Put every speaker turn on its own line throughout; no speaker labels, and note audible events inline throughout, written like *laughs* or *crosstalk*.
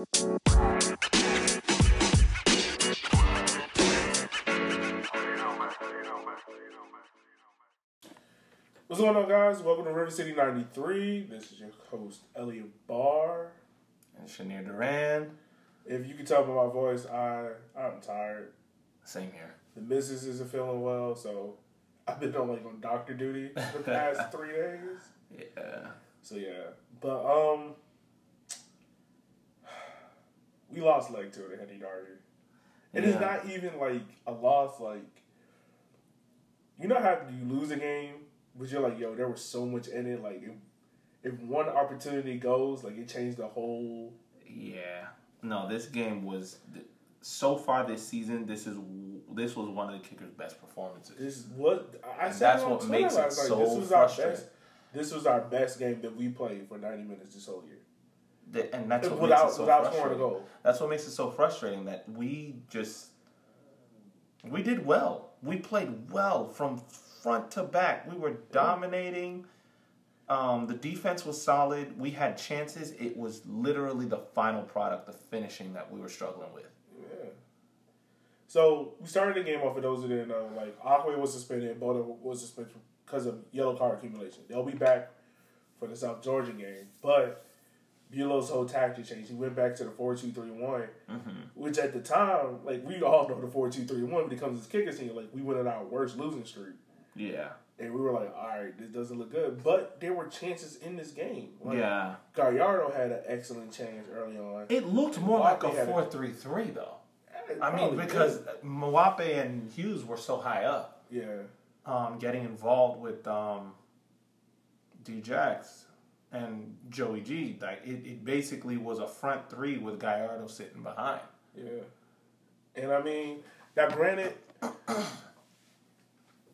What's going on, guys? Welcome to River City 93. This is your host, Elliot Barr.
And Shania Duran.
If you can tell by my voice, I, I'm tired.
Same here.
The missus isn't feeling well, so I've been on like on doctor duty for the *laughs* past three days.
Yeah.
So yeah, but um, we lost leg to it at Henry Darby. And it's
Yeah.
not even like a loss. Like you know how you lose a game, but you're like, yo, there was so much in it. Like if, if one opportunity goes, like it changed the whole.
Yeah. No, this game was so far this season. This is this was one of the kickers' best performances.
This is what I
And
said
that's what
Twitter
makes it
night.
so
this was our
frustrating.
best. This was our best game that we played for ninety minutes this whole year.
That- and that's what
Without-
makes it so
without scoring a
frustrating.
goal.
That's what makes it so frustrating that we just we did well. We played well from front to back. We were dominating. Um, the defense was solid. We had chances. It was literally the final product, the finishing that we were struggling with.
Yeah. So we started the game off for those who didn't know. Like Aquay was suspended, Boda was suspended because of yellow card accumulation. They'll be back for the South Georgia game, but Bulow's whole tactic changed. He went back to the four two three one, which at the time, like we all know the four two three one, but it comes as kicker team. Like we went on our worst losing streak,
Yeah.
and we were like, all right, this doesn't look good. But there were chances in this game. Like,
Yeah.
Gallardo had an excellent chance early on.
It looked more
Mbappe
like a 4 3 3, though. I mean, because
did.
Mwape and Hughes were so high up,
yeah.
um, getting involved with um, Djax and Joey G. Like it, it basically was a front three with Gallardo sitting behind.
Yeah. And I mean, now granted, *clears throat*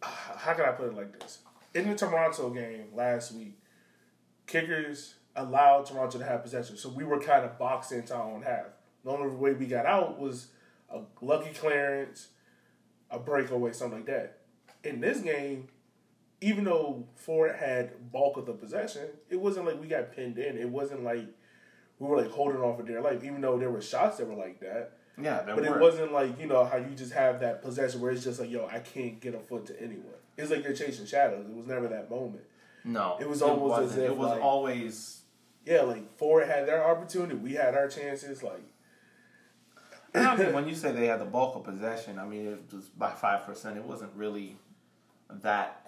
how can I put it like this? In the Toronto game last week, kickers allowed Toronto to have possession. So we were kind of boxed into our own half. The only way we got out was a lucky clearance, a breakaway, something like that. In this game, even though Ford had bulk of the possession, it wasn't like we got pinned in. It wasn't like we were like holding on for dear life, even though there were shots that were like that.
Yeah,
But
were.
it wasn't like, you know, how you just have that possession where it's just like, yo, I can't get a foot to anyone. It's like you're chasing shadows. It was never that moment.
no,
it was almost as if,
it was
like-
always.
Yeah, like Ford had their opportunity. We had our chances. Like,
I mean, *laughs* when you say they had the bulk of possession, I mean it was by five percent. It wasn't really that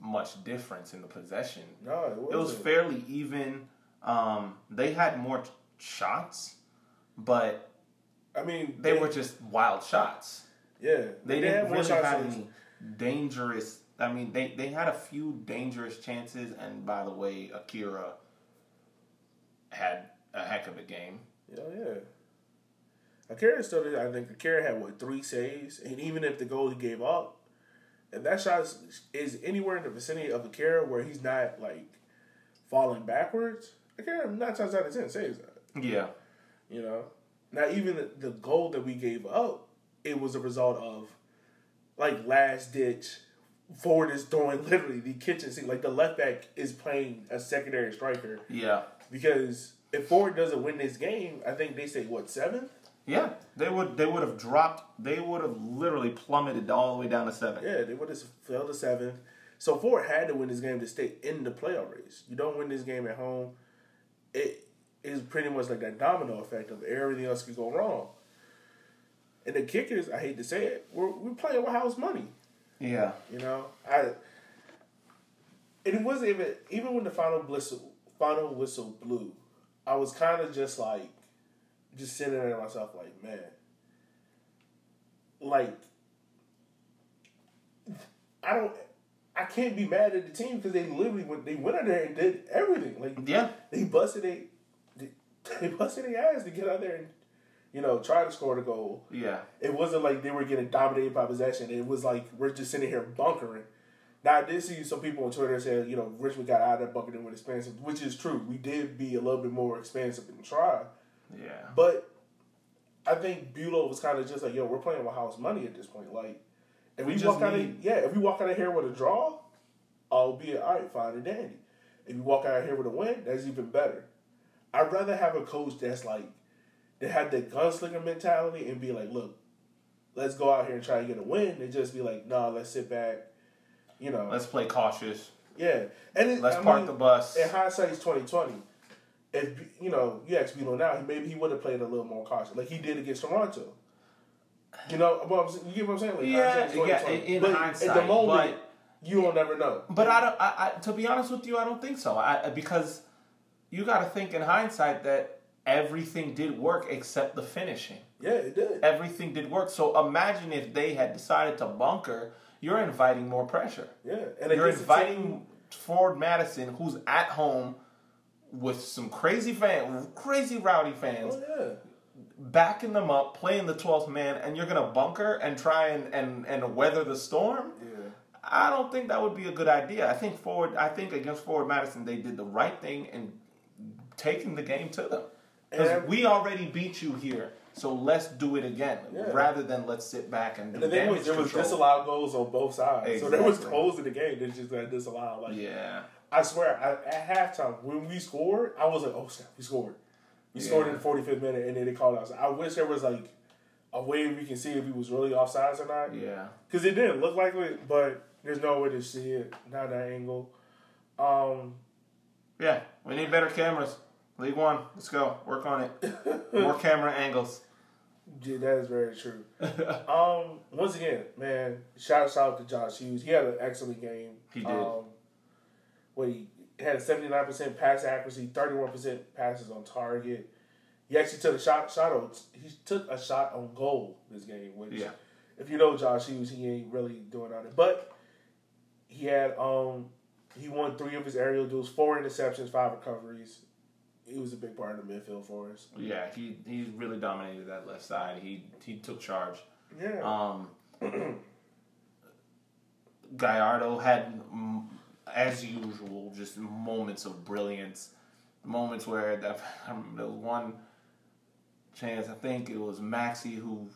much difference in the possession.
no, it.
It was fairly even. Um, they had more shots, but
I mean,
they were just wild shots.
yeah.
They
had
didn't really have any dangerous. I mean, they, they had a few dangerous chances, and by the way, Akira had a heck of a game.
Yeah, yeah. Akira still did. I think Akira had what three saves, and even if the goal he gave up, if that shot is, is anywhere in the vicinity of Akira where he's not like falling backwards, Akira nine times out of ten saves that.
Yeah,
You know, now even the, the goal that we gave up, it was a result of like last ditch. Ford is throwing literally the kitchen sink. Like the left back is playing a secondary striker
yeah,
because if Ford doesn't win this game, I think they say what seventh.
Yeah. They would they would have dropped. They would have literally plummeted all the way down to seven.
Yeah, they would have fell to seven. So Ford had to win this game to stay in the playoff race. You don't win this game at home, it is pretty much like that domino effect of everything else could go wrong. And the kickers, I hate to say it, we're we're playing with house money.
Yeah,
You know, I. And it wasn't even even when the final whistle final whistle blew, I was kind of just like, just sitting there to myself like, man, like, I don't, I can't be mad at the team because they literally went they went out there and did everything like
yeah,
they busted they they *laughs* busted their ass to get out there and you know try to score the goal.
yeah.
It wasn't like they were getting dominated by possession. It was like we're just sitting here bunkering. Now I did see some people on Twitter saying, you know, Richmond got out of there bunkering with expansive, which is true. We did be a little bit more expansive and try.
Yeah.
But I think Bulow was kind of just like, yo, we're playing with house money at this point. Like, if we,
We just
walk out of yeah, if we walk out of here with a draw, I'll be all right, fine and dandy. If you walk out of here with a win, that's even better. I'd rather have a coach that's like that had the gunslinger mentality and be like, look, let's go out here and try to get a win. and just be like, nah, let's sit back. You know,
Let's play cautious.
yeah. And it,
Let's
I
park
mean,
the bus.
In hindsight, it's twenty twenty. If you know, you ask Vito now, maybe he would have played a little more cautious, like he did against Toronto. You know, what you get what I'm saying? Like,
Yeah,
hindsight's
yeah, in- in
but
hindsight,
at the moment,
but-
you will never know.
But I don't. I, I, to be honest with you, I don't think so. I, because you got to think in hindsight that everything did work except the finishing.
Yeah, it did.
Everything did work. So imagine if they had decided to bunker. You're inviting more pressure.
Yeah, and
You're
against team-
inviting Forward Madison, who's at home with some crazy fan, crazy rowdy fans,
Oh yeah.
backing them up, playing the 12th man, and you're gonna bunker and try and, and, and weather the storm.
Yeah.
I don't think that would be a good idea. I think forward. I think against Forward Madison, they did the right thing in taking the game to them because we already beat you here. So let's do it again,
Yeah.
rather than let's sit back and do
And the thing was, there was
control.
disallowed goals on both sides, so there was goals in the game that just got disallowed. Like
Yeah,
I swear, I, at halftime when we scored, I was like, "Oh snap, we scored!" We scored in the 45th minute, and then they called us. I wish there was like a way we can see if he was really offsides or not,
yeah.
because it didn't look like it. But there's no way to see it, not that angle. Um,
Yeah, we need better cameras. League One, let's go. Work on it. *laughs* More camera angles.
yeah, that is very true. *laughs* Um, once again, man, shout out to Josh Hughes. He had an excellent game.
He did.
Um, what he had a seventy nine percent pass accuracy, thirty one percent passes on target. He actually took a shot. Shot on. He took a shot on goal this game. Which,
Yeah.
if you know Josh Hughes, he ain't really doing on it. But he had um he won three of his aerial duels, four interceptions, five recoveries. He was a big part of the midfield for us.
Yeah, he he really dominated that left side. He he took charge.
Yeah.
Um, *clears throat* Gallardo had, as usual, just moments of brilliance. Moments where that, *laughs* there was one chance, I think it was Maxi who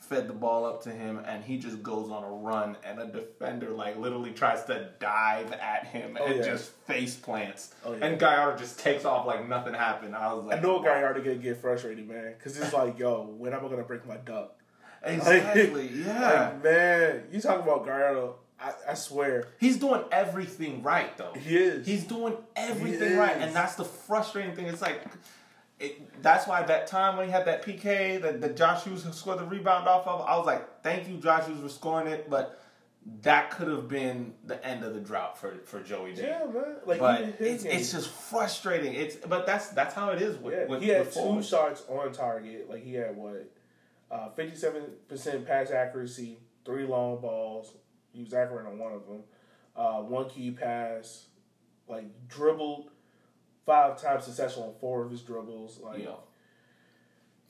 fed the ball up to him, and he just goes on a run, and a defender like literally tries to dive at him
Oh,
and
yeah.
just face plants,
Oh, yeah.
and Gallardo just takes off like nothing happened. I was like,
I know guy already gonna get frustrated, man, because it's like, yo, when am I gonna break my duck? *laughs*
exactly, yeah.
Like, man, you talking about Gallardo? I, I swear,
He's doing everything right though.
he is.
He's doing everything
He
right, and that's the frustrating thing. It's like, it, that's why that time when he had that PK that, that Josh Hughes scored the rebound off of, I was like, thank you, Josh Hughes, for scoring it, but that could have been the end of the drought for for Joey G.
yeah, man. Like,
But it's,
game.
it's just frustrating. It's but that's that's how it is with,
yeah.
with
he had
with
two shots on target. Like he had what, uh, fifty-seven percent pass accuracy, three long balls. He was accurate on one of them. Uh, one key pass, like dribbled five times successful on four of his dribbles. Like
Yeah.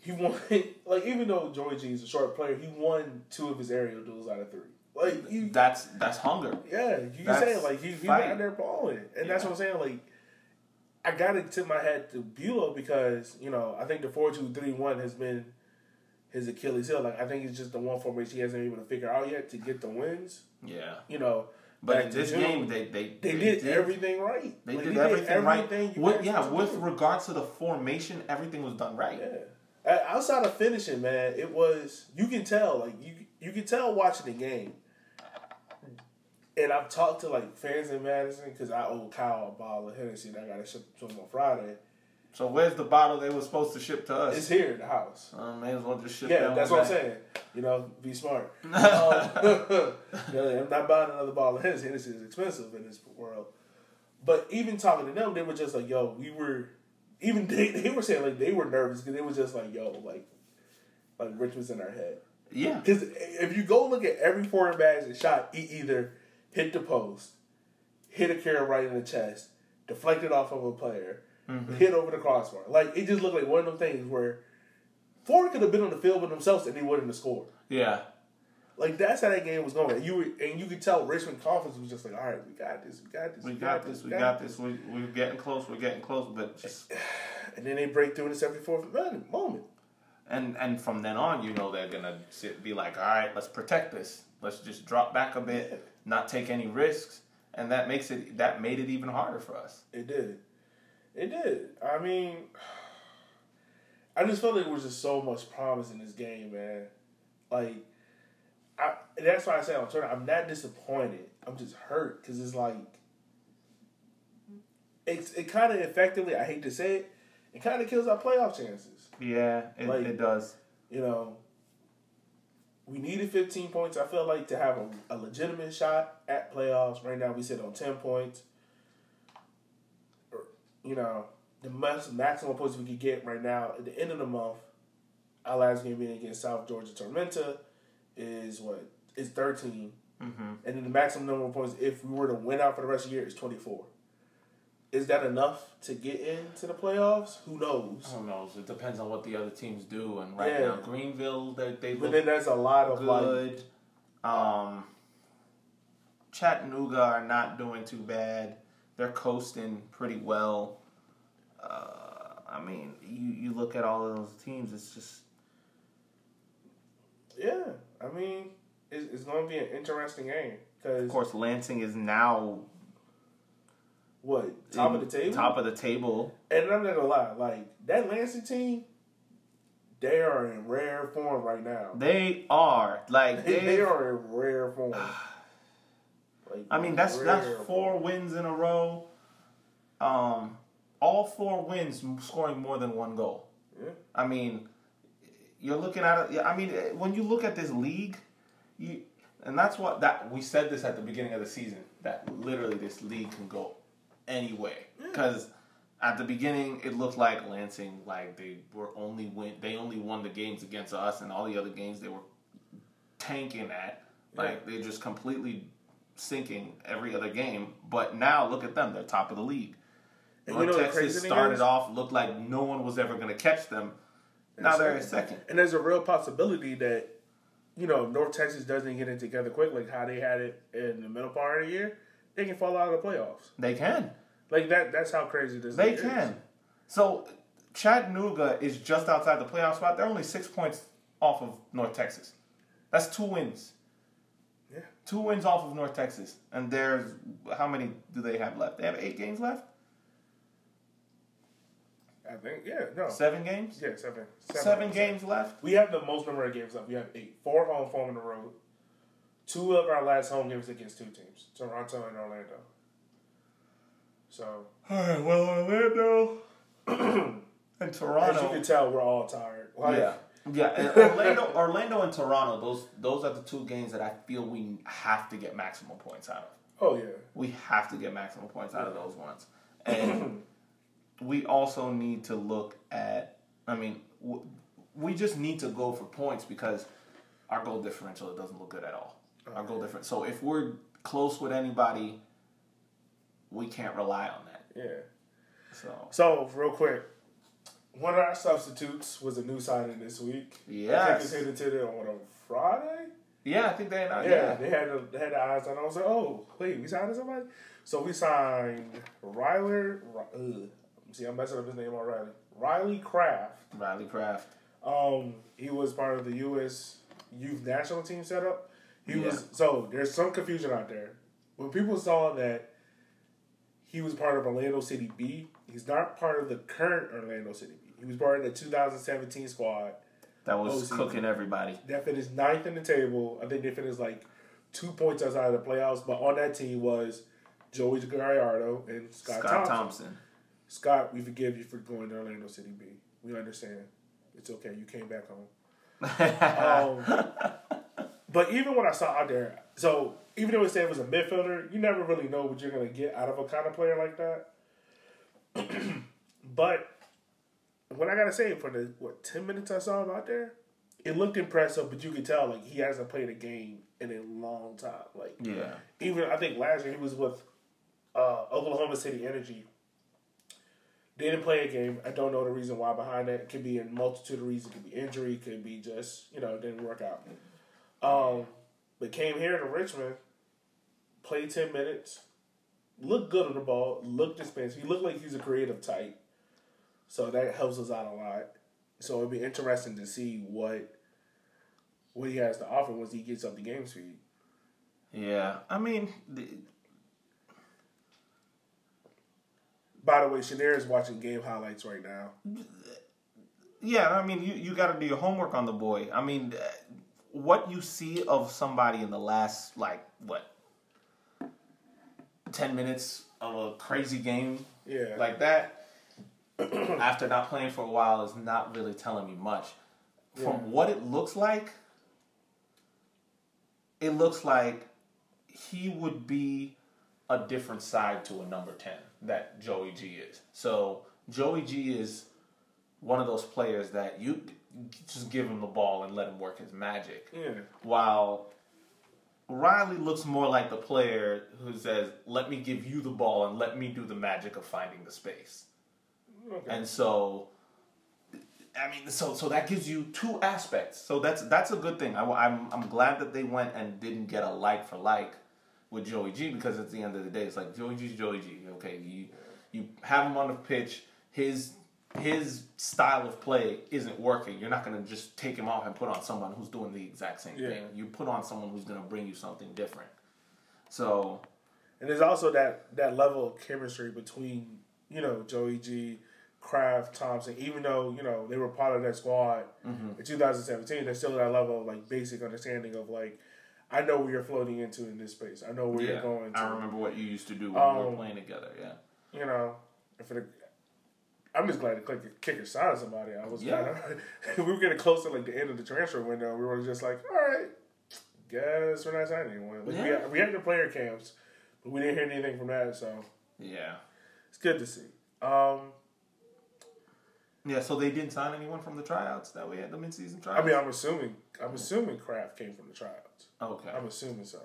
he won. *laughs* Like even though Joey G is a short player, he won two of his aerial duels out of three. Like you,
That's that's hunger.
Yeah, you can
That's
say like he, he
fight.
out there balling, and that's what I'm saying. Like, I gotta tip my hat to Bulow because you know I think the four two three one has been his Achilles heel. Like I think it's just the one formation he hasn't been able to figure out yet to get the wins.
Yeah.
You know,
But in this game, they they,
they, did, everything right.
They
Like,
did everything, right.
everything you
With, yeah, with
do.
regards to the formation, everything was done right.
Yeah. Outside of finishing, man, it was you can tell like you you can tell watching the game. And I've talked to like fans in Madison because I owe Kyle a bottle of Hennessy and I got to ship to him on Friday.
So where's the bottle they were supposed to ship to us?
It's here in the house.
Uh, may as well just ship
Yeah,
that
that's what I'm saying. You know, be smart. *laughs* um, *laughs* yeah, I'm not buying another bottle of Hennessy. Hennessy is expensive in this world. But even talking to them, they were just like, "Yo, we were." Even they, they were saying like they were nervous because they were just like, "Yo, like, like Richmond's in our head."
Yeah.
Because if you go look at every foreign badge and shot, he either hit the post, hit Akira right in the chest, deflected off of a player,
Mm-hmm.
hit over the crossbar. Like it just looked like one of them things where Ford could have been on the field with themselves and they wouldn't have scored.
Yeah.
Like that's how that game was going. And you were, and you could tell Richmond confidence was just like, all right, we got this, we got this,
We got this. We got this. We we're getting close. We're getting close. But just *sighs*
And then they break through in the seventy fourth moment.
and and from then on, you know they're gonna sit, be like, all right, let's protect this. Let's just drop back a bit, *laughs* not take any risks, and that makes it that made it even harder for us.
It did. It did. I mean, *sighs* I just felt like there was just so much promise in this game, man. Like, I that's why I said on Twitter, I'm not disappointed. I'm just hurt because it's like, it's it kind of effectively. I hate to say it, it kind of kills our playoff chances.
Yeah, it,
Like-
it does.
You know, we needed 15 points. I feel like to have a, a legitimate shot at playoffs. Right now, we sit on 10 points. You know, the most maximum points we could get right now at the end of the month. Our last game being against South Georgia Tormenta is what is 13,
Mm-hmm.
and then the maximum number of points if we were to win out for the rest of the year is 24. Is that enough to get into the playoffs? Who knows?
Who knows? It depends on what the other teams do. And right
Yeah.
now, Greenville, they they
But then there's a lot of like
good. Um, Chattanooga are not doing too bad. They're coasting pretty well. Uh, I mean, you, you look at all of those teams, it's just
Yeah, I mean, it's, it's going to be an interesting game because
of course Lansing is now
what top of the table,
Top of the table.
and I'm not gonna lie, like that Lansing team, they are in rare form right now.
They are like *laughs*
they.
they
are in rare form. *sighs* Like,
I mean, that's that's four wins in a row. Um, all four wins scoring more than one goal.
Yeah.
I mean, you're looking at it. I mean, when you look at this league, you and that's what that we said this at the beginning of the season that literally this league can go any way because at the beginning it looked like Lansing like they were only win they only won the games against us and all the other games they were tanking at like they're just completely sinking every other game but now look at them they're top of the league
And
North
you know
Texas started off looked like no one was ever going to catch them now they're in second
And there's a real possibility that, you know, North Texas doesn't get it together quick, like how they had it in the middle part of the year. They can fall out of the playoffs.
they can
Like that. That's how crazy this.
They
league is.
can. So Chattanooga is just outside the playoff spot. They're only six points off of North Texas. That's two wins. Two wins off of North Texas. And there's how many do they have left? They have eight games left?
I think. Yeah. No.
Seven games?
Yeah. Seven.
Seven games left?
We have the most number of games left. We have eight. Four home, four on the road. Two of our last home games against two teams, Toronto and Orlando. So,
Alright, well Orlando *clears throat* and Toronto.
as you can tell, we're all tired. Like,
Yeah. Yeah, and *laughs* Orlando, Orlando and Toronto, those those are the two games that I feel we have to get maximum points out of.
Oh yeah.
We have to get maximum points out of those ones. *clears throat* And we also need to look at, I mean, we just need to go for points because our goal differential it doesn't look good at all. Our goal difference. So if we're close with anybody, we can't rely on that.
Yeah.
So
So, real quick, one of our substitutes was a new signing this week. Yeah, I think it's headed to the on a Friday.
yeah, I think they
Yeah,
yeah.
they had the, they had the eyes on. I was like, oh, wait, we signed somebody. So we signed Ryler. Ry- Ugh, see, I'm messing up his name already. Riley Kraft.
Riley Kraft.
Um, he was part of the U.S. Youth National Team setup. He
Yeah.
was so there's some confusion out there when people saw that he was part of Orlando City B. He's not part of the current Orlando City B. He was part of the 2017 squad
That was
OC.
cooking everybody.
that finished ninth in the table. I think they finished like two points outside of the playoffs. But on that team was Joey Gallardo and Scott,
Scott
Thompson.
Thompson.
Scott, we forgive you for going to Orlando City B. We understand. It's okay. You came back home. *laughs* Um, but even when I saw out there, so even though it said it was a midfielder, you never really know what you're going to get out of a kind of player like that. *clears throat* but what I got to say, for the what ten minutes I saw him out there, it looked impressive. But you could tell like he hasn't played a game in a long time. Like
yeah.
even I think last year he was with uh, Oklahoma City Energy. They didn't play a game. I don't know the reason why behind that. It could be a multitude of reasons. It could be injury. It could be just you know it didn't work out. Um, but came here to Richmond, played ten minutes, looked good on the ball, looked expensive. He looked like he's a creative type, so that helps us out a lot. So it'd be interesting to see what what he has to offer once he gets up the game speed.
Yeah. I mean, the,
By the way, Shanair is watching game highlights right now.
Yeah, I mean, you, you got to do your homework on the boy. I mean, uh, what you see of somebody in the last, like, what, 10 minutes of a crazy game
Yeah.
like that, *clears throat* after not playing for a while, is not really telling me much. From what it looks like, it looks like he would be a different side to a number 10 that Joey G is. So, Joey G is one of those players that you just give him the ball and let him work his magic.
yeah.
While Riley looks more like the player who says, "Let me give you the ball and let me do the magic of finding the space."
Okay.
And so, I mean, so so that gives you two aspects. So that's that's a good thing. I, am I'm glad that they went and didn't get a like for like with Joey G because at the end of the day, it's like Joey G's Joey G. Okay, you you have him on the pitch. His his style of play isn't working. You're not going to just take him off and put on someone who's doing the exact same
Yeah.
thing. You put on someone who's going to bring you something different. So
And there's also that that level of chemistry between you know Joey G, Kraft, Thompson. Even though you know they were part of that squad
Mm-hmm.
in 2017, there's still that level of like basic understanding of like I know where you're floating into in this space. I know where
yeah,
you're going. To.
I remember what you used to do when we were
Um,
playing together. Yeah.
You know, for the. I'm just glad the kicker, kicker signed somebody. I was
Yeah. *laughs*
we were getting close to like the end of the transfer window. We were just like, all right, guess we're not signing anyone. Like, we, had, we had the player camps, but we didn't hear anything from that. So
Yeah.
It's good to see. Um,
Yeah, so they didn't sign anyone from the tryouts that we had the mid-season
I mean, I'm assuming I'm assuming Kraft came from the tryouts.
okay,
I'm assuming so.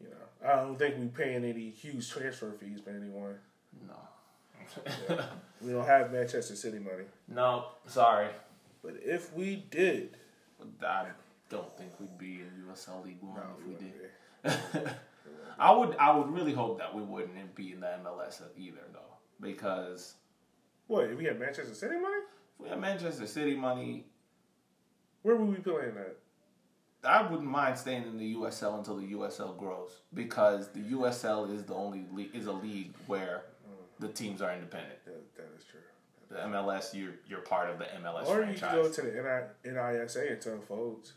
You know, I don't think we're paying any huge transfer fees for anyone.
no, *laughs*
We don't have Manchester City money.
no, sorry,
But if we did,
I don't think we'd be in USL League One if we did. *laughs* I would, I would really hope that we wouldn't be in the MLS either, though, because
What if we had Manchester City money?
if we had Manchester City money,
Where would we be playing at?
I wouldn't mind staying in the USL until the USL grows, because the USL is the only is a league where the teams are independent.
That, that is true.
The MLS, you're you're part of the MLS
Or you
franchise.
could go to the NI, NISA and turn folds.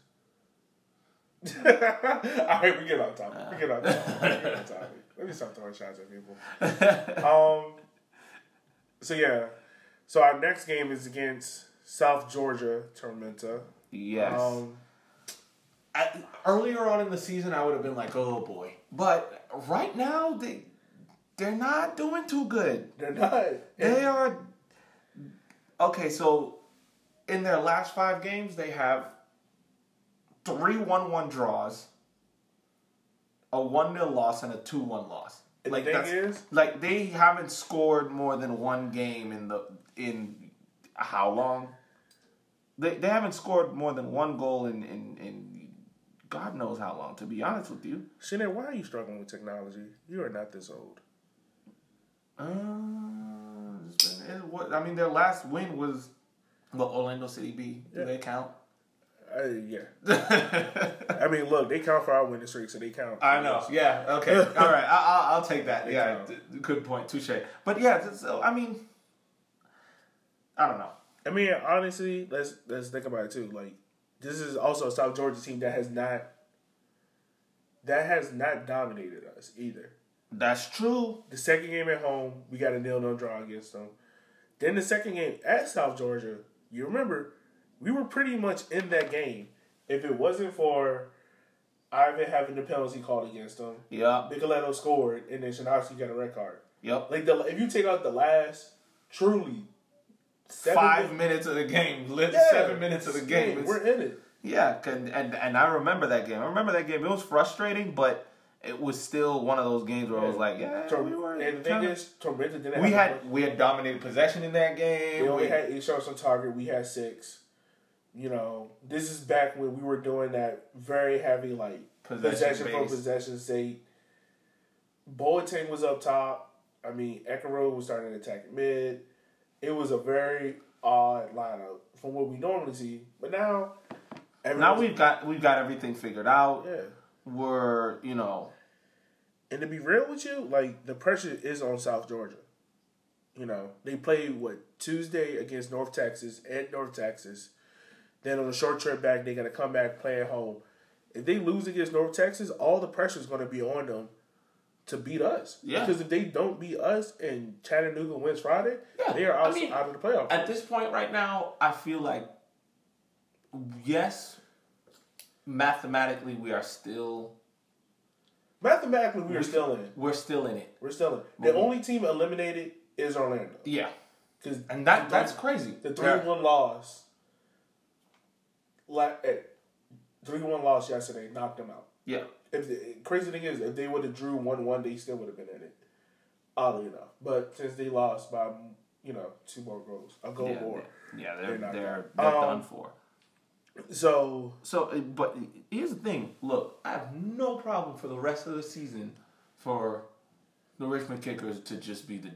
*laughs* All right, we get off topic. We get off topic. We get off topic. Let me stop throwing shots at people. *laughs* Um. So yeah, so our next game is against South Georgia Tormenta.
yes.
Um.
I, earlier on in the season, I would have been like, "Oh boy," but right now they they're not doing too good.
They're not.
They are okay. So in their last five games, they have three one-one draws, a one 0 loss, and a two one loss. Like
thing
that's-
is,
like they haven't scored more than one game in the in how long? They they haven't scored more than one goal in in, in God knows how long. To be honest with you,
Shanae, why are you struggling with technology? You are not this old.
uh, been, what I mean, their last win was what Orlando City B. Do
Yeah.
they count?
Uh, yeah. *laughs* I mean, look, they count for our winning streak, so they count.
I know. Yeah. Okay. *laughs* All right. I, I'll, I'll take that.
They
Yeah. d- Good point. Touche. But yeah. So I mean, I don't know.
I mean, honestly, let's let's think about it too. Like, this is also a South Georgia team that has not that has not dominated us either.
That's true.
The second game at home, we got a nil nil draw against them. Then the second game at South Georgia, you remember, we were pretty much in that game. If it wasn't for Ivan having the penalty called against him,
Yep.
Nicoletto scored, and then Shinovsky got a red card.
Yep.
Like the if you take out the last truly seven
Five
min-
minutes of the game. *laughs*
Yeah.
Seven minutes of the game.
Yeah, we're in it.
Yeah, and, and and I remember that game. I remember that game. It was frustrating, but it was still one of those games where I was like, yeah,
Tor-
we were.
and the thing is, Tormenta didn't.
we had we had dominated possession in that game. We-
had eight shots on target. We had six. You know, this is back when we were doing that very heavy like
Possession
possession, for possession state. Boateng was up top. I mean, Ekenrode was starting to attack mid. It was a very odd lineup from what we normally see. But now,
now we've got we've got everything figured out.
yeah.
We're you know
And to be real with you, like the pressure is on South Georgia. You know, they play what Tuesday against North Texas at North Texas. Then on a short trip back, they got to come back play at home. If they lose against North Texas, all the pressure is going to be on them to beat us.
Yeah.
Because if they don't beat us and Chattanooga wins Friday,
Yeah,
they are
I
out,
mean,
out of the playoff.
At this point right now, I feel like yes, mathematically we are still
Mathematically, we are still in. it.
we're still in it.
We're still in. it. The
Mhm.
only team eliminated is Orlando.
Yeah,
Because
and that that's crazy.
the three
Yeah.
one loss, la- three one loss yesterday knocked them out.
Yeah,
If the crazy thing is, if they would have drew one one, they still would have been in it. Oddly enough, but since they lost by you know two more goals, a goal
yeah,
more,
yeah,
They're
they're they're,
done.
they're
Um,
done for.
so
So, uh, but here's the thing. Look, I have no problem for the rest of the season for the Richmond Kickers to just be the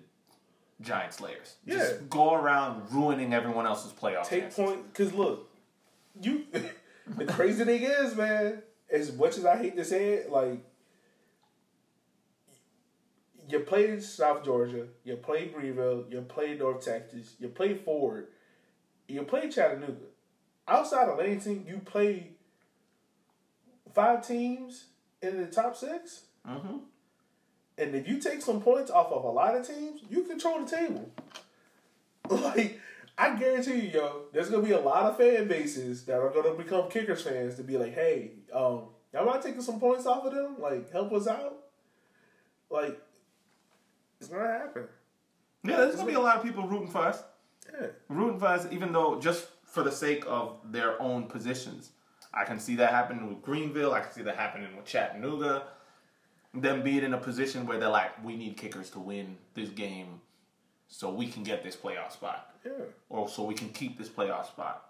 giant slayers.
Yeah.
Just go around ruining everyone else's playoff
take
chances.
point because look, you. *laughs* the crazy thing is, man, as much as I hate to say it, like you played South Georgia, you play Greenville, you play North Texas, you play Ford, you play Chattanooga. Outside of Lansing, you play five teams in the top six.
Mm-hmm.
And if you take some points off of a lot of teams, you control the table. *laughs* Like, I guarantee you, yo, there's gonna be a lot of fan bases that are gonna become kickers fans to be like, hey, um, y'all mind taking some points off of them? Like, help us out? Like, it's gonna happen.
Yeah, there's gonna be a lot of people rooting for us.
Yeah.
Rooting for us, even though just for the sake of their own positions. I can see that happening with Greenville. I can see that happening with Chattanooga. Them being in a position where they're like, we need kickers to win this game so we can get this playoff spot.
Yeah.
Or so we can keep this playoff spot.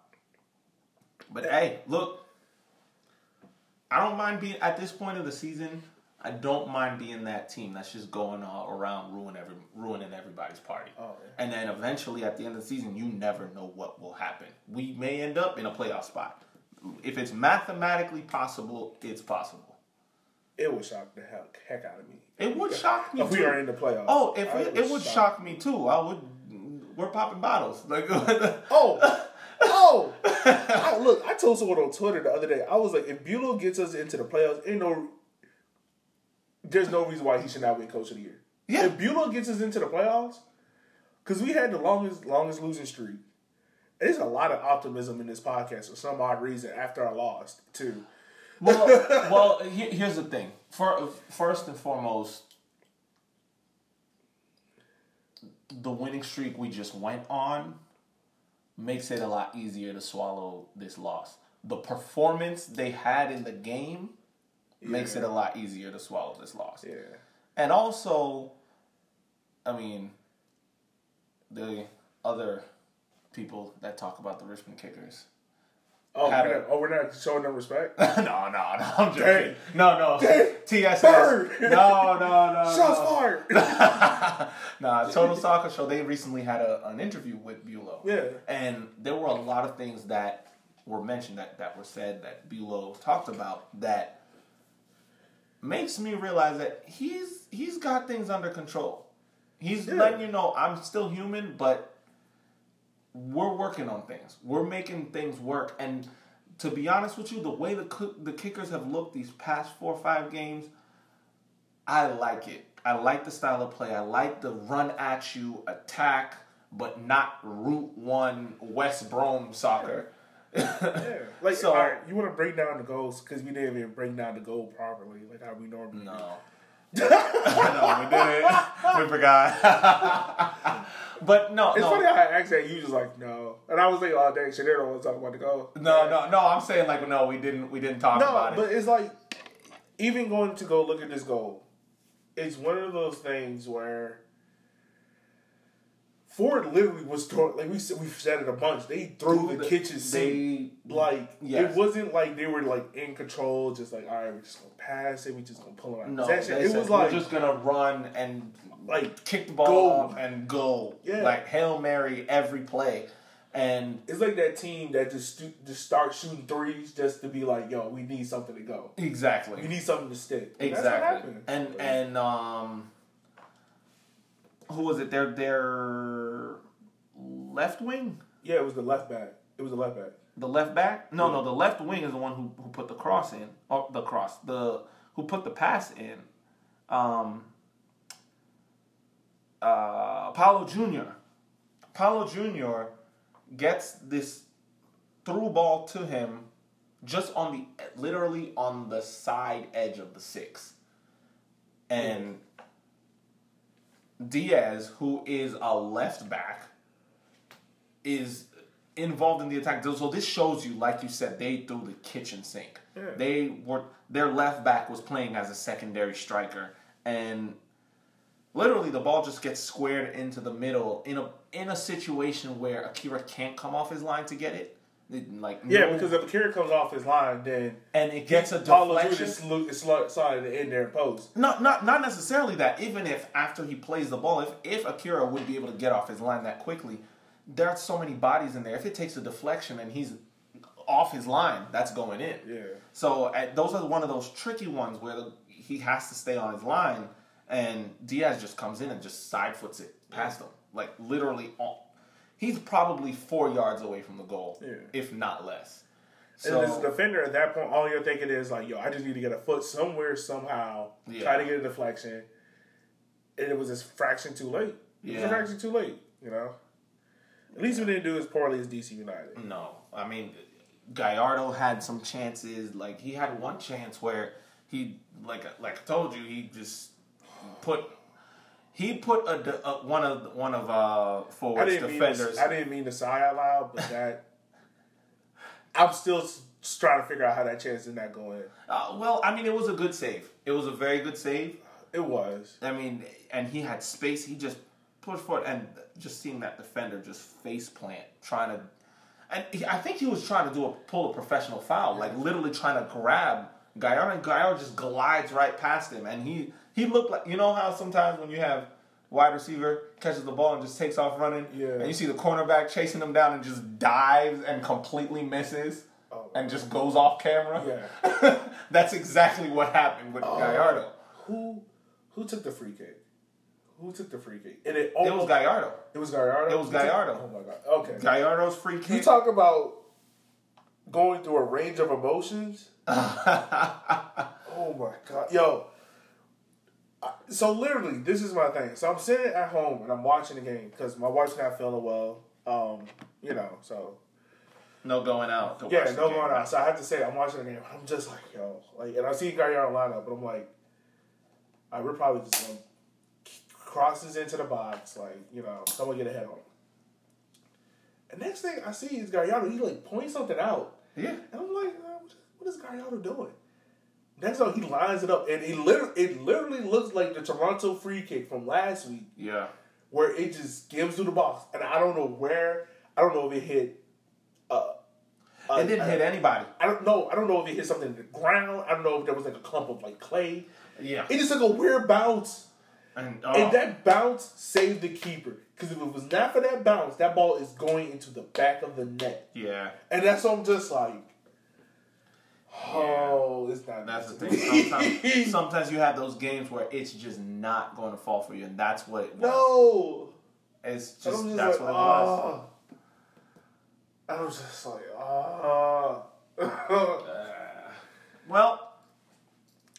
But hey, look, I don't mind being at this point of the season. I don't mind being that team that's just going all around ruining every ruining everybody's party.
Oh, yeah.
And then eventually at the end of the season, you never know what will happen. We may end up in a playoff spot. If it's mathematically possible, it's possible.
It would shock the heck, heck out of me.
It would shock me
If we are in the playoffs.
Oh, if
I
we, it would shock me too. I would. We're popping bottles. Like *laughs*
Oh, oh! I, look, I told someone on Twitter the other day. I was like, if Bulow gets us into the playoffs, ain't no, there's no reason why he should not win Coach of the Year.
Yeah.
If Bulow gets us into the playoffs, because we had the longest longest losing streak. There's a lot of optimism in this podcast for some odd reason after I lost too.
Well, well, he- here's the thing. For, first and foremost, the winning streak we just went on makes it a lot easier to swallow this loss. The performance they had in the game makes it a lot easier to swallow this loss.
Yeah.
And also, I mean, the other people that talk about the Richmond Kickers.
Oh, we're not, oh, we're not showing them respect. *laughs*
no, no, no, I'm joking.
Dang.
No, no. TSS. No, no, no. *laughs*
Shots
no.
fired. *laughs*
nah, Total Soccer Show, they recently had a, an interview with Bulow.
Yeah.
And there were a lot of things that were mentioned, that, that were said, that Bulow talked about, that makes me realize that he's he's got things under control. He's
Yeah.
letting you know I'm still human, but we're working on things. We're making things work. And to be honest with you, the way the the kickers have looked these past four or five games, I like it. I like the style of play. I like the run at you, attack, but not Route One West Brom soccer.
Yeah. *laughs* Like,
So-
all right, you want to break down the goals because we didn't even break down the goal properly, like how we normally do.
No. no, we did it. We forgot. *laughs* but no,
It's
no.
funny how I asked that you just like no, and I was like, oh dang, shit, they don't want to talk about the goal.
No, no, no. I'm saying like no, we didn't. We didn't talk
no,
about it.
but it's like even going to go look at this goal, it's one of those things where Ford literally was throwing like we said we've said it a bunch. They threw the,
The-
kitchen sink.
they
Like
Yes.
it wasn't like they were like in control, just like all right, we're just gonna pass it, we just gonna pull it out.
no. They
it
said,
was like
we're just gonna run and
like
kick the ball
Go.
and go.
Yeah.
Like hail mary every play, and
it's like that team that just just start shooting threes just to be like, yo, we need something to go.
exactly.
We need something to stick. And
Exactly. And and um who was it? Their their left wing,
Yeah, it was the left back. It was the left back.
the left back. No, no, the left wing is the one who, who put the cross in, or the cross, the who put the pass in. Um, uh, Paulo Junior. Paulo Junior gets this through ball to him, just on the literally on the side edge of the six, and Diaz, who is a left back, is involved in the attack. So this shows you, like you said, they threw the kitchen sink.
Yeah.
They were their left back was playing as a secondary striker, and literally the ball just gets squared into the middle in a in a situation where Akira can't come off his line to get it. Like
Yeah,
no-
because if Akira comes off his line, then
and it gets a
Paulo
deflection.
Jr. is slotted in there and post.
Not not not necessarily that. Even if after he plays the ball, if if Akira would be able to get off his line that quickly, there are so many bodies in there. If it takes a deflection and he's off his line, that's going in.
Yeah.
So uh, those are one of those tricky ones where the, he has to stay on his line, and Diaz just comes in and just side foots it past him, like literally. On, he's probably four yards away from the goal,
Yeah.
if not less.
And
So
as a defender at that point, all you're thinking is like, yo, I just need to get a foot somewhere, somehow,
Yeah.
try to get a deflection. And it was just fraction too late. It was
Yeah.
a fraction too late, you know? At least we didn't do as poorly as DC United.
No, I mean, Gallardo had some chances. Like he had one chance where he, like, like I told you, he just put he put a, a one of one of uh forwards defenders.
to, I didn't mean to sigh out loud, but that. I'm still trying to figure out how that chance did not go in.
Uh, well, I mean, it was a good save. It was a very good save.
It was.
I mean, and he had space. He just pushed forward, and just seeing that defender just face plant, trying to, and he, I think he was trying to do a pull a professional foul, like literally trying to grab Gallardo, and Gallardo just glides right past him, and he he looked like you know how sometimes when you have wide receiver catches the ball and just takes off running,
Yeah.
and you see the cornerback chasing him down and just dives and completely misses.
Oh.
and just goes off camera.
Yeah. *laughs*
That's exactly what happened with uh, Gallardo.
Who who took the free kick? Who took the free kick? And it,
It was Gallardo.
It was Gallardo.
It was Gallardo.
Oh my god. Okay.
Gallardo's free kick.
You talk about going through a range of emotions. *laughs* oh my god, yo. So literally, this is my thing. So I'm sitting at home and I'm watching the game because my wife's not feeling well. Um, you know, so
no going out. To
yeah, no
game.
going out. So I have to say I'm watching the game. I'm just like, yo, like, and I see Gallardo line up, but I'm like, right, we're probably just gonna crosses into the box, like you know, someone get ahead on. And next thing I see is Gallardo. He like points something out.
Yeah.
And I'm like, uh, what is- what is Gallardo doing? Next how he lines it up, and it literally, it literally looks like the Toronto free kick from last week,
Yeah.
where it just gives through the box, and I don't know where, I don't know if it hit. Uh, uh,
It didn't hit anybody.
I don't know. I don't know if it hit something in the ground. I don't know if there was like a clump of like clay.
Yeah.
It just took a weird bounce,
And, oh,
and that bounce saved the keeper. Because if it was not for that bounce, that ball is going into the back of the net.
yeah.
And that's what I'm just like, oh, it's not.
That's the thing. Sometimes, *laughs* sometimes you have those games where it's just not going to fall for you, and that's what it was.
no.
It's just,
just
that's
like,
what it was.
ah. I was just like, ah. *laughs*
Well,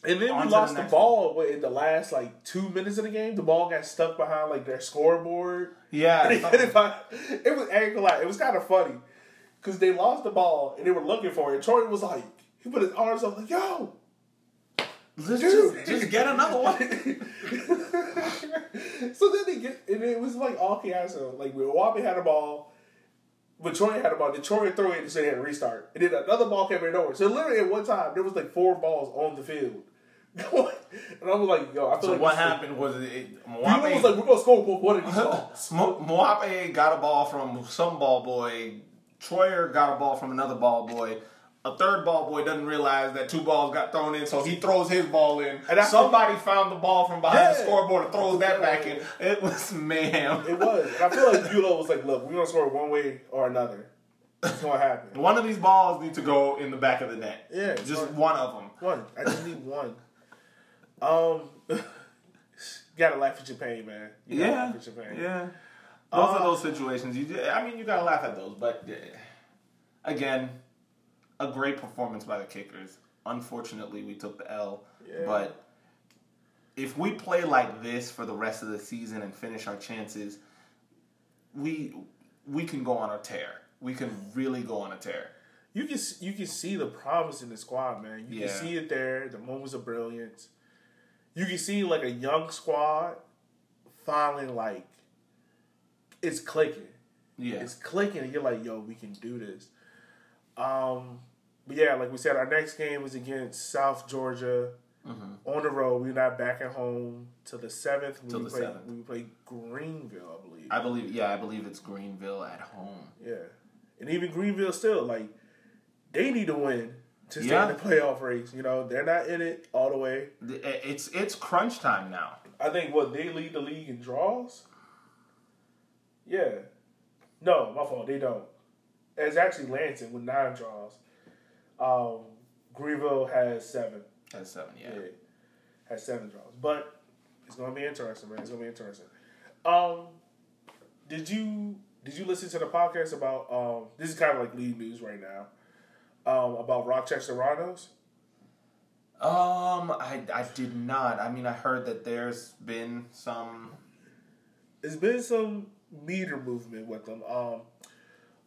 and then we
to the
lost the, ball in the last like two minutes of the game. The ball got stuck behind like their scoreboard.
yeah. *laughs*
I- it was ain't it was kind of funny because they lost the ball and they were looking for it. And Troy was like, he put his arms up like, "Yo, dude,
just, just get another one. *laughs*
so then they get, and it was like all chaos. Like Milwaukee had the ball, but Troy had the ball. Troy threw it, so they had to restart. And then another ball came in nowhere. So literally at one time there was like four balls on the field. *laughs* and I was like, yo, I feel
So
like
what happened was it,
We was like, we're gonna score one of these balls.
Mo- Moape got a ball from some ball boy. Troyer got a ball from another ball boy. A third ball boy doesn't realize that two balls got thrown in, so he throws his ball in.
And
Somebody found the ball from behind the scoreboard and throws that back in. It was mayhem.
It was. I feel like Bulow was like, look, we're gonna score one way or another. It's gonna happen. *laughs*
One of these balls need to go in the back of the net.
Yeah,
just
fine.
one of them.
One. I just need one. Um, *laughs* gotta laugh at your pain, man. You gotta
Yeah,
laugh at your pain.
yeah. Both
Uh,
of those situations, you. I mean, you gotta laugh at those, but again, a great performance by the kickers. Unfortunately, we took the L,
Yeah.
but if we play like this for the rest of the season and finish our chances, we we can go on a tear. We can really go on a tear.
You can you can see the promise in the squad, man. You
Yeah.
can see it there. The moments of brilliance. You can see like a young squad finally like it's clicking.
Yeah,
It's clicking, and you're like, yo, we can do this. Um, but yeah, like we said, our next game is against South Georgia
Mm-hmm.
on the road. We're not back at home till the seventh.
Till
we
the
play,
7th.
We play Greenville, I believe.
I believe. Yeah, I believe it's Greenville at home.
yeah, and even Greenville still like they need to win to stay
Yeah.
in the playoff race. You know, they're not in it all the way.
It's it's crunch time now.
I think what they lead the league in draws. Yeah, no, my fault. They don't. It's actually Lansing with nine draws. Um, Greenville has seven.
Has seven, yeah.
Yeah, has seven draws. But it's gonna be interesting, man. It's gonna be interesting. Um, did you did you listen to the podcast about um? This is kind of like lead news right now. Um, about Rochester Rhinos.
Um, I I did not. I mean, I heard that there's been some.
There's been some meter movement with them. Um,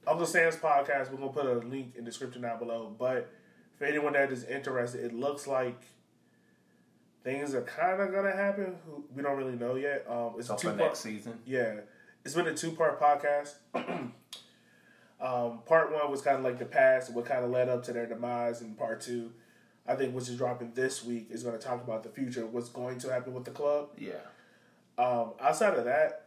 Uncle Sam's podcast. We're gonna put a link in the description down below. But for anyone that is interested, it looks like things are kind of gonna happen. We don't really know yet. Um, it's
So
a
for
two part.
next season.
Yeah, it's been a two part podcast. *clears throat* um, part one was kind of like the past, what kind of led up to their demise, and part two, I think, which is dropping this week, is going to talk about the future, what's going to happen with the club.
Yeah.
Um, outside of that,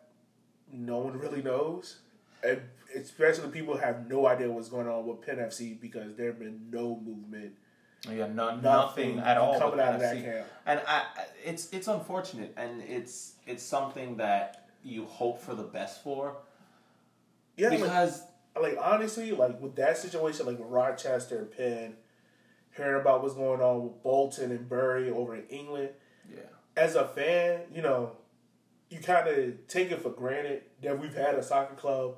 no one really knows, and especially people have no idea what's going on with Penn FC because there have been no movement.
Yeah, no, nothing,
Nothing
at all
coming out of that camp.
And I, it's it's unfortunate, and it's it's something that you hope for the best for
Yeah, like,
because
like honestly, like with that situation, like with Rochester and Penn, hearing about what's going on with Bolton and Bury over in England,
yeah,
as a fan, you know, you kind of take it for granted that we've had a soccer club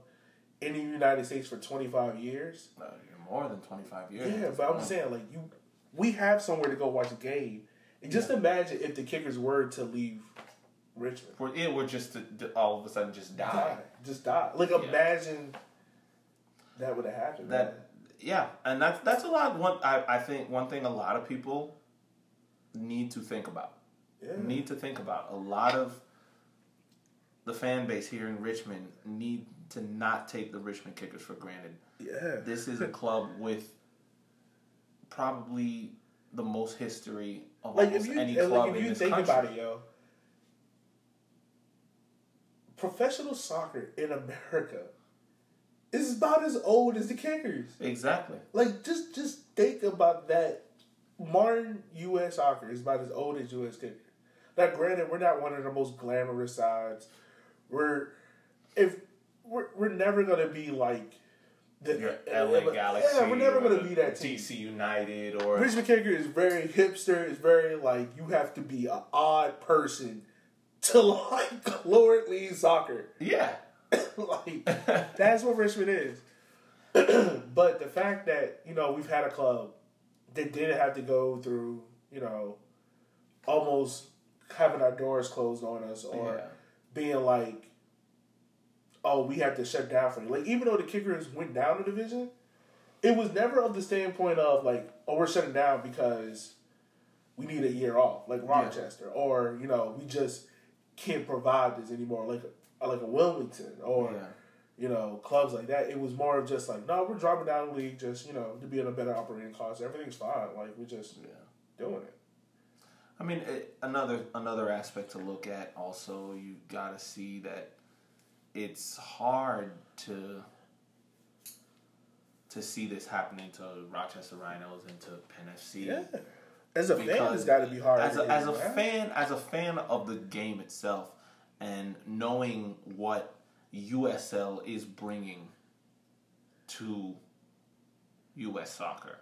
in the United States for 25 years.
uh, you're more than twenty five years.
Yeah, but I'm saying like you, we have somewhere to go watch a game. And just imagine if the Kickers were to leave Richmond,
it would just to, all of a sudden just die.
die, just die. Like
Yeah.
imagine that would have happened. man.
That yeah, and that's that's a lot. One I, I think one thing a lot of people need to think about.
yeah.
Need to think about a lot of the fan base here in Richmond need to not take the Richmond Kickers for granted.
yeah.
This is a club with probably the most history of
like
almost
if you
any club
like, if
in
you
this
think
country.
about it, yo, professional soccer in America is about as old as the Kickers.
Exactly.
Like just just think about that. Modern U.S. soccer is about as old as U.S. Kickers. Now, granted, we're not one of the most glamorous sides. We're if we're we're never gonna be like the
Your LA Galaxy.
Yeah, we're never gonna be that team.
DC United or
Richmond Kicker is very hipster. It's very like you have to be an odd person to *laughs* like lower league soccer.
yeah. *laughs*
like that's what Richmond is. *clears throat* but the fact that you know we've had a club that didn't have to go through you know almost having our doors closed on us or
Yeah.
being like oh we have to shut down for you like even though the kickers went down the division it was never of the standpoint of like oh we're shutting down because we need a year off like rochester or you know we just can't provide this anymore like a, like a wilmington or
Yeah.
you know clubs like that it was more of just like no we're dropping down the league just you know to be in a better operating cost everything's fine like we're just
Yeah.
doing it
I mean, it, another another aspect to look at. Also, you got to see that it's hard to to see this happening to Rochester Rhinos and to Penn FC.
yeah as a fan it's got to be hard
As a, as a
man.
fan, as a fan of the game itself, and knowing what USL is bringing to U.S. soccer,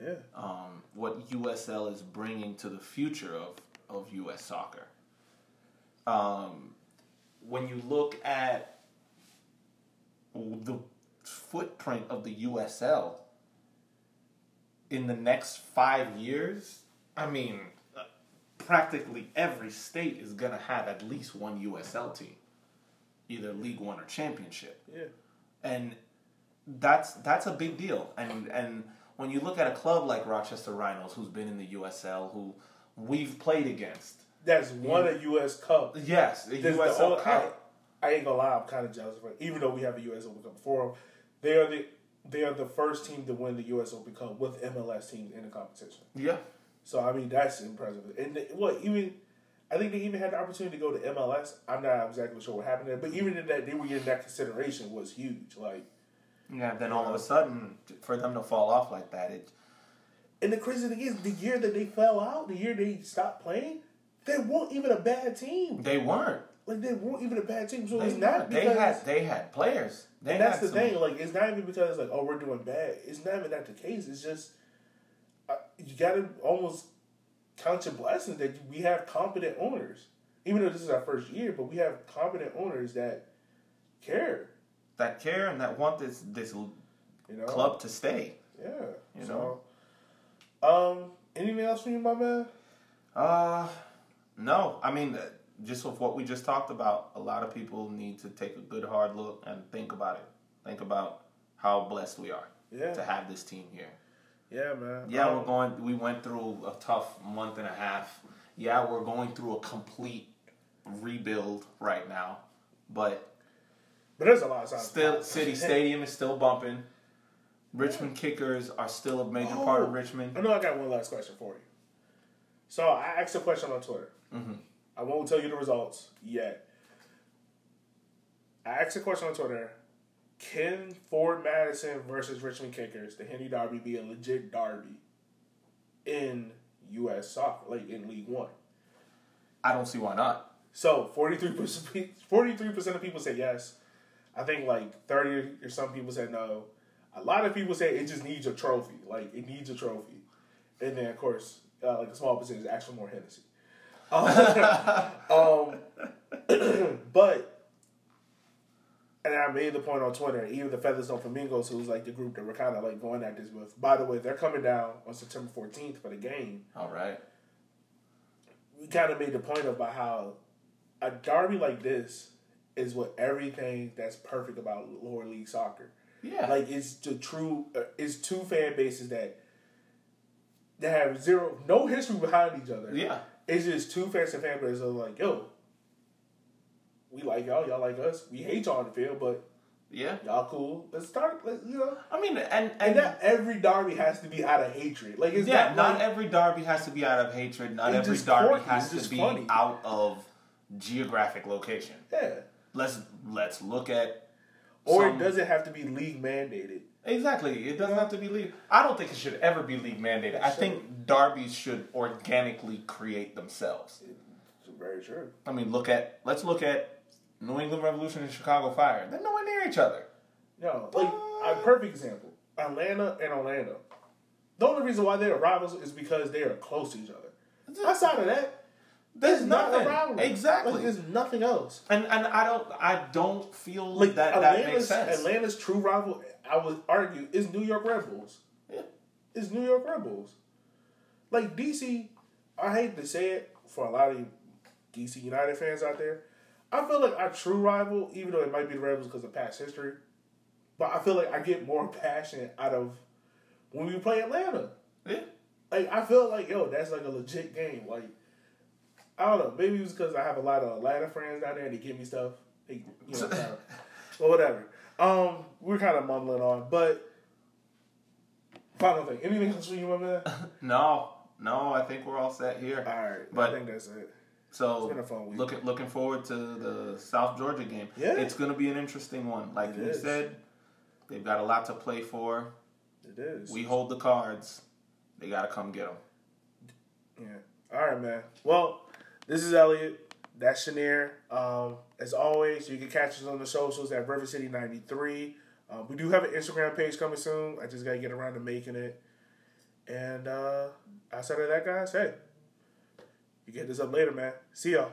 yeah
um, what USL is bringing to the future of, of U.S. soccer. Um, when you look at the footprint of the USL in the next five years, I mean, uh, practically every state is going to have at least one USL team, either League One or Championship.
Yeah.
And that's that's a big deal. And and when you look at a club like Rochester Rhinos, who's been in the USL, who we've played against,
That's won a U.S. Cup.
yes, the
the
USL
only-
Cup.
I ain't gonna lie, I'm kind of jealous of it. Even though we have a U.S. Open Cup before them, they are the they are the first team to win the U.S. Open Cup with MLS teams in the competition.
Yeah,
So I mean that's impressive. And they, what even I think they even had the opportunity to go to MLS. I'm not exactly sure what happened there, but even in that they were getting that consideration was huge. Like,
yeah. Then all of a sudden, for them to fall off like that, it
and the crazy thing is, the year that they fell out, the year they stopped playing, they weren't even a bad team.
they weren't.
Like they weren't even a bad team. So
They,
it's not
weren't. they
because
had they had players. They
And that's the
some-
thing. Like, it's not even because like, oh, we're doing bad. It's not even that the case. It's just uh, you got to almost count your blessings that we have competent owners. Even though this is our first year, but we have competent owners that care.
that care and that want this this
You know,
club to stay.
Yeah.
You
so, um, anything else from you, my man?
Uh, no. I mean, uh, just with what we just talked about, a lot of people need to take a good hard look and think about it. Think about how blessed we are
Yeah.
to have this team here.
Yeah, man.
Yeah,
Um,
we're going. We went through a tough month and a half. Yeah, we're going through a complete rebuild right now, but
but there's a lot of
still, City *laughs* Stadium is still bumping. Richmond Kickers are still a major part of
Oh.
Richmond.
I know I got one last question for you. So I asked a question on Twitter.
Mm-hmm.
I won't tell you the results yet. I asked a question on Twitter. Can Forward Madison versus Richmond Kickers, the Henry Derby, be a legit derby in U.S. soccer, like in League One?
I don't see why not.
So 43%, 43% *laughs* of people say yes. I think like 30 or some people said no. A lot of people say it just needs a trophy. Like, it needs a trophy. And then, of course, uh, like a small percentage for more Hennessy. *laughs* um, *clears throat* but, and I made the point on Twitter, even the Feathers on Flamingos, who's like the group that we're kind of like going at this with. By the way, they're coming down on September 14th for the game
All right.
we kind of made the point about how a derby like this is what everything that's perfect about lower league soccer.
Yeah.
Like it's the true. Uh, it's two fan bases that that have zero, no history behind each other.
yeah.
It's just two fans and fan bases are like, yo, we like y'all, y'all like us. We hate y'all on the field, but
Yeah.
y'all cool. Let's start. Let's, you know.
I mean, and
And
and
not every derby has to be out of hatred. Like it's
yeah,
not,
not
like,
every derby has to be out of hatred. Not every derby
quirky,
has to be
funny.
out of geographic location.
yeah.
Let's let's look at
Or
some-
it doesn't have to be league mandated.
Exactly. It doesn't have to be league. I don't think it should ever be league mandated. I think derbies should organically create themselves.
It's very true.
I mean, look at let's look at New England Revolution and Chicago Fire. They're nowhere near each other.
No, like a perfect example: Atlanta and Orlando. The only reason why they're rivals is because they are close to each other. Outside of that,
There's
it's not a
nothing. Exactly.
Like, there's nothing else.
and and I don't I don't feel
Like
that that makes
Atlanta's,
sense.
Atlanta's true rival, I would argue, is New York Red Bulls.
Yeah.
Is New York Red Bulls. Like DC, I hate to say it for a lot of DC United fans out there. I feel like our true rival, even though it might be the Red Bulls because of past history, but I feel like I get more passion out of when we play Atlanta.
Yeah.
Like I feel like yo, that's like a legit game. Like I don't know, maybe it was because I have a lot of Atlanta friends down there and they give me stuff. They, you know, *laughs* kinda, well, whatever. Um, we're kind of mumbling on, but final thing. Anything else for you, man? *laughs*
No, no, I think we're all set here.
All right,
But-
I think that's it.
So
It's been a fun
looking looking forward to the South Georgia game.
Yeah.
it's going to be an interesting one. Like
It
you
is.
said, they've got a lot to play for.
It is.
We hold the cards. They got to come get them.
Yeah. All right, man. Well, this is Elliot. That's Shanier. Um, as always, you can catch us on the socials at River City 93. Um, we do have an Instagram page coming soon. I just got to get around to making it. And uh, outside of that, guys, hey, you get this up later, man. See y'all.